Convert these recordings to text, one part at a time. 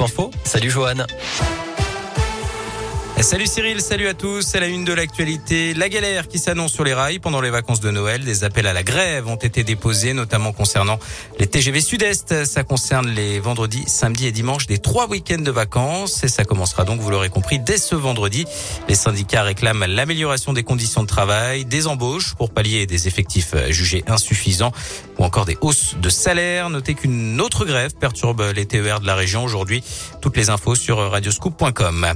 Info. Salut Johan. Salut Cyril, salut à tous. C'est la une de l'actualité. La galère qui s'annonce sur les rails pendant les vacances de Noël. Des appels à la grève ont été déposés, notamment concernant les TGV Sud-Est. Ça concerne les vendredis, samedis et dimanches des trois week-ends de vacances. Et ça commencera donc, vous l'aurez compris, dès ce vendredi. Les syndicats réclament l'amélioration des conditions de travail, des embauches pour pallier des effectifs jugés insuffisants ou encore des hausses de salaire. Notez qu'une autre grève perturbe les TER de la région aujourd'hui. Toutes les infos sur radioscoop.com.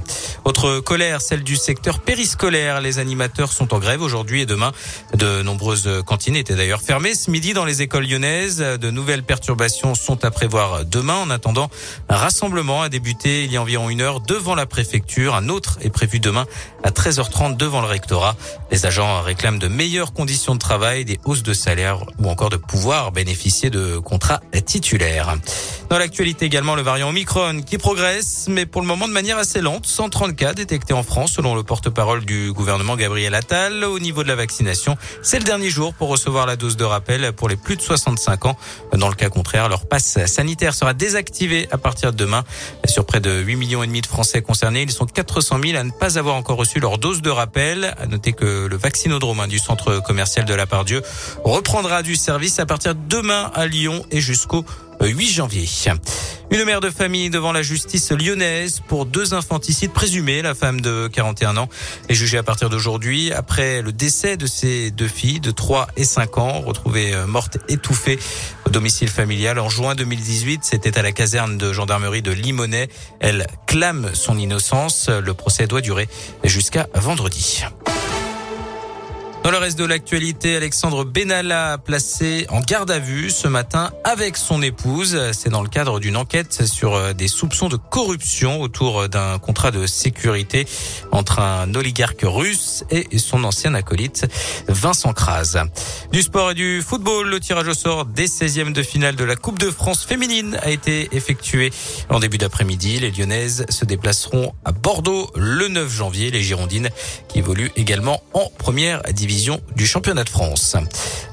Autre celle du secteur périscolaire. Les animateurs sont en grève aujourd'hui et demain. De nombreuses cantines étaient d'ailleurs fermées ce midi dans les écoles lyonnaises. De nouvelles perturbations sont à prévoir demain. En attendant, un rassemblement a débuté il y a environ une heure devant la préfecture. Un autre est prévu demain à 13h30 devant le rectorat. Les agents réclament de meilleures conditions de travail, des hausses de salaire ou encore de pouvoir bénéficier de contrats titulaires. Dans l'actualité également, le variant Omicron qui progresse, mais pour le moment de manière assez lente. 130 cas détectés en France selon le porte-parole du gouvernement Gabriel Attal. Au niveau de la vaccination, c'est le dernier jour pour recevoir la dose de rappel pour les plus de 65 ans. Dans le cas contraire, leur passe sanitaire sera désactivé à partir de demain. Sur près de 8 millions et demi de Français concernés, ils sont 400 000 à ne pas avoir encore reçu leur dose de rappel. À noter que le vaccinodrome hein, du centre commercial de la Pardieu reprendra du service à partir de demain à Lyon et jusqu'au 8 janvier. Une mère de famille devant la justice lyonnaise pour deux infanticides présumés. La femme de 41 ans est jugée à partir d'aujourd'hui après le décès de ses deux filles de 3 et 5 ans retrouvées mortes étouffées au domicile familial en juin 2018. C'était à la caserne de gendarmerie de Limonest. Elle clame son innocence. Le procès doit durer jusqu'à vendredi. Dans le reste de l'actualité, Alexandre Benalla placé en garde à vue ce matin avec son épouse. C'est dans le cadre d'une enquête sur euh, des soupçons de corruption autour d'un contrat de sécurité entre un oligarque russe et son ancien acolyte Vincent Kras. Du sport et du football, le tirage au sort des 16e de finale de la Coupe de France féminine a été effectué en début d'après-midi. Les Lyonnaises se déplaceront à Bordeaux le 9 janvier. Les Girondines qui évoluent également en première division du championnat de France.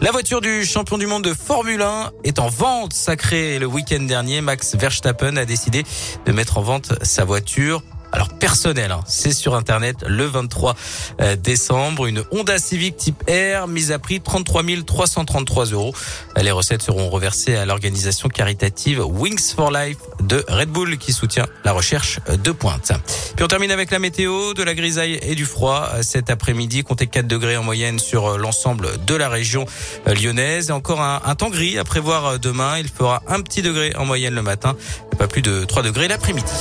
La voiture du champion du monde de Formule 1 est en vente sacrée le week-end dernier. Max Verstappen a décidé de mettre en vente sa voiture alors personnel, hein. c'est sur internet le 23 euh, décembre, une Honda Civic type R mise à prix 33 333 euros. Les recettes seront reversées à l'organisation caritative Wings for Life de Red Bull qui soutient la recherche de pointe. Puis on termine avec la météo, de la grisaille et du froid cet après-midi, comptez 4 degrés en moyenne sur l'ensemble de la région euh, lyonnaise et encore un, temps gris à prévoir demain. Il fera un petit degré en moyenne le matin pas plus de 3 degrés l'après-midi.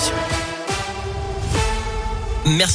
Merci.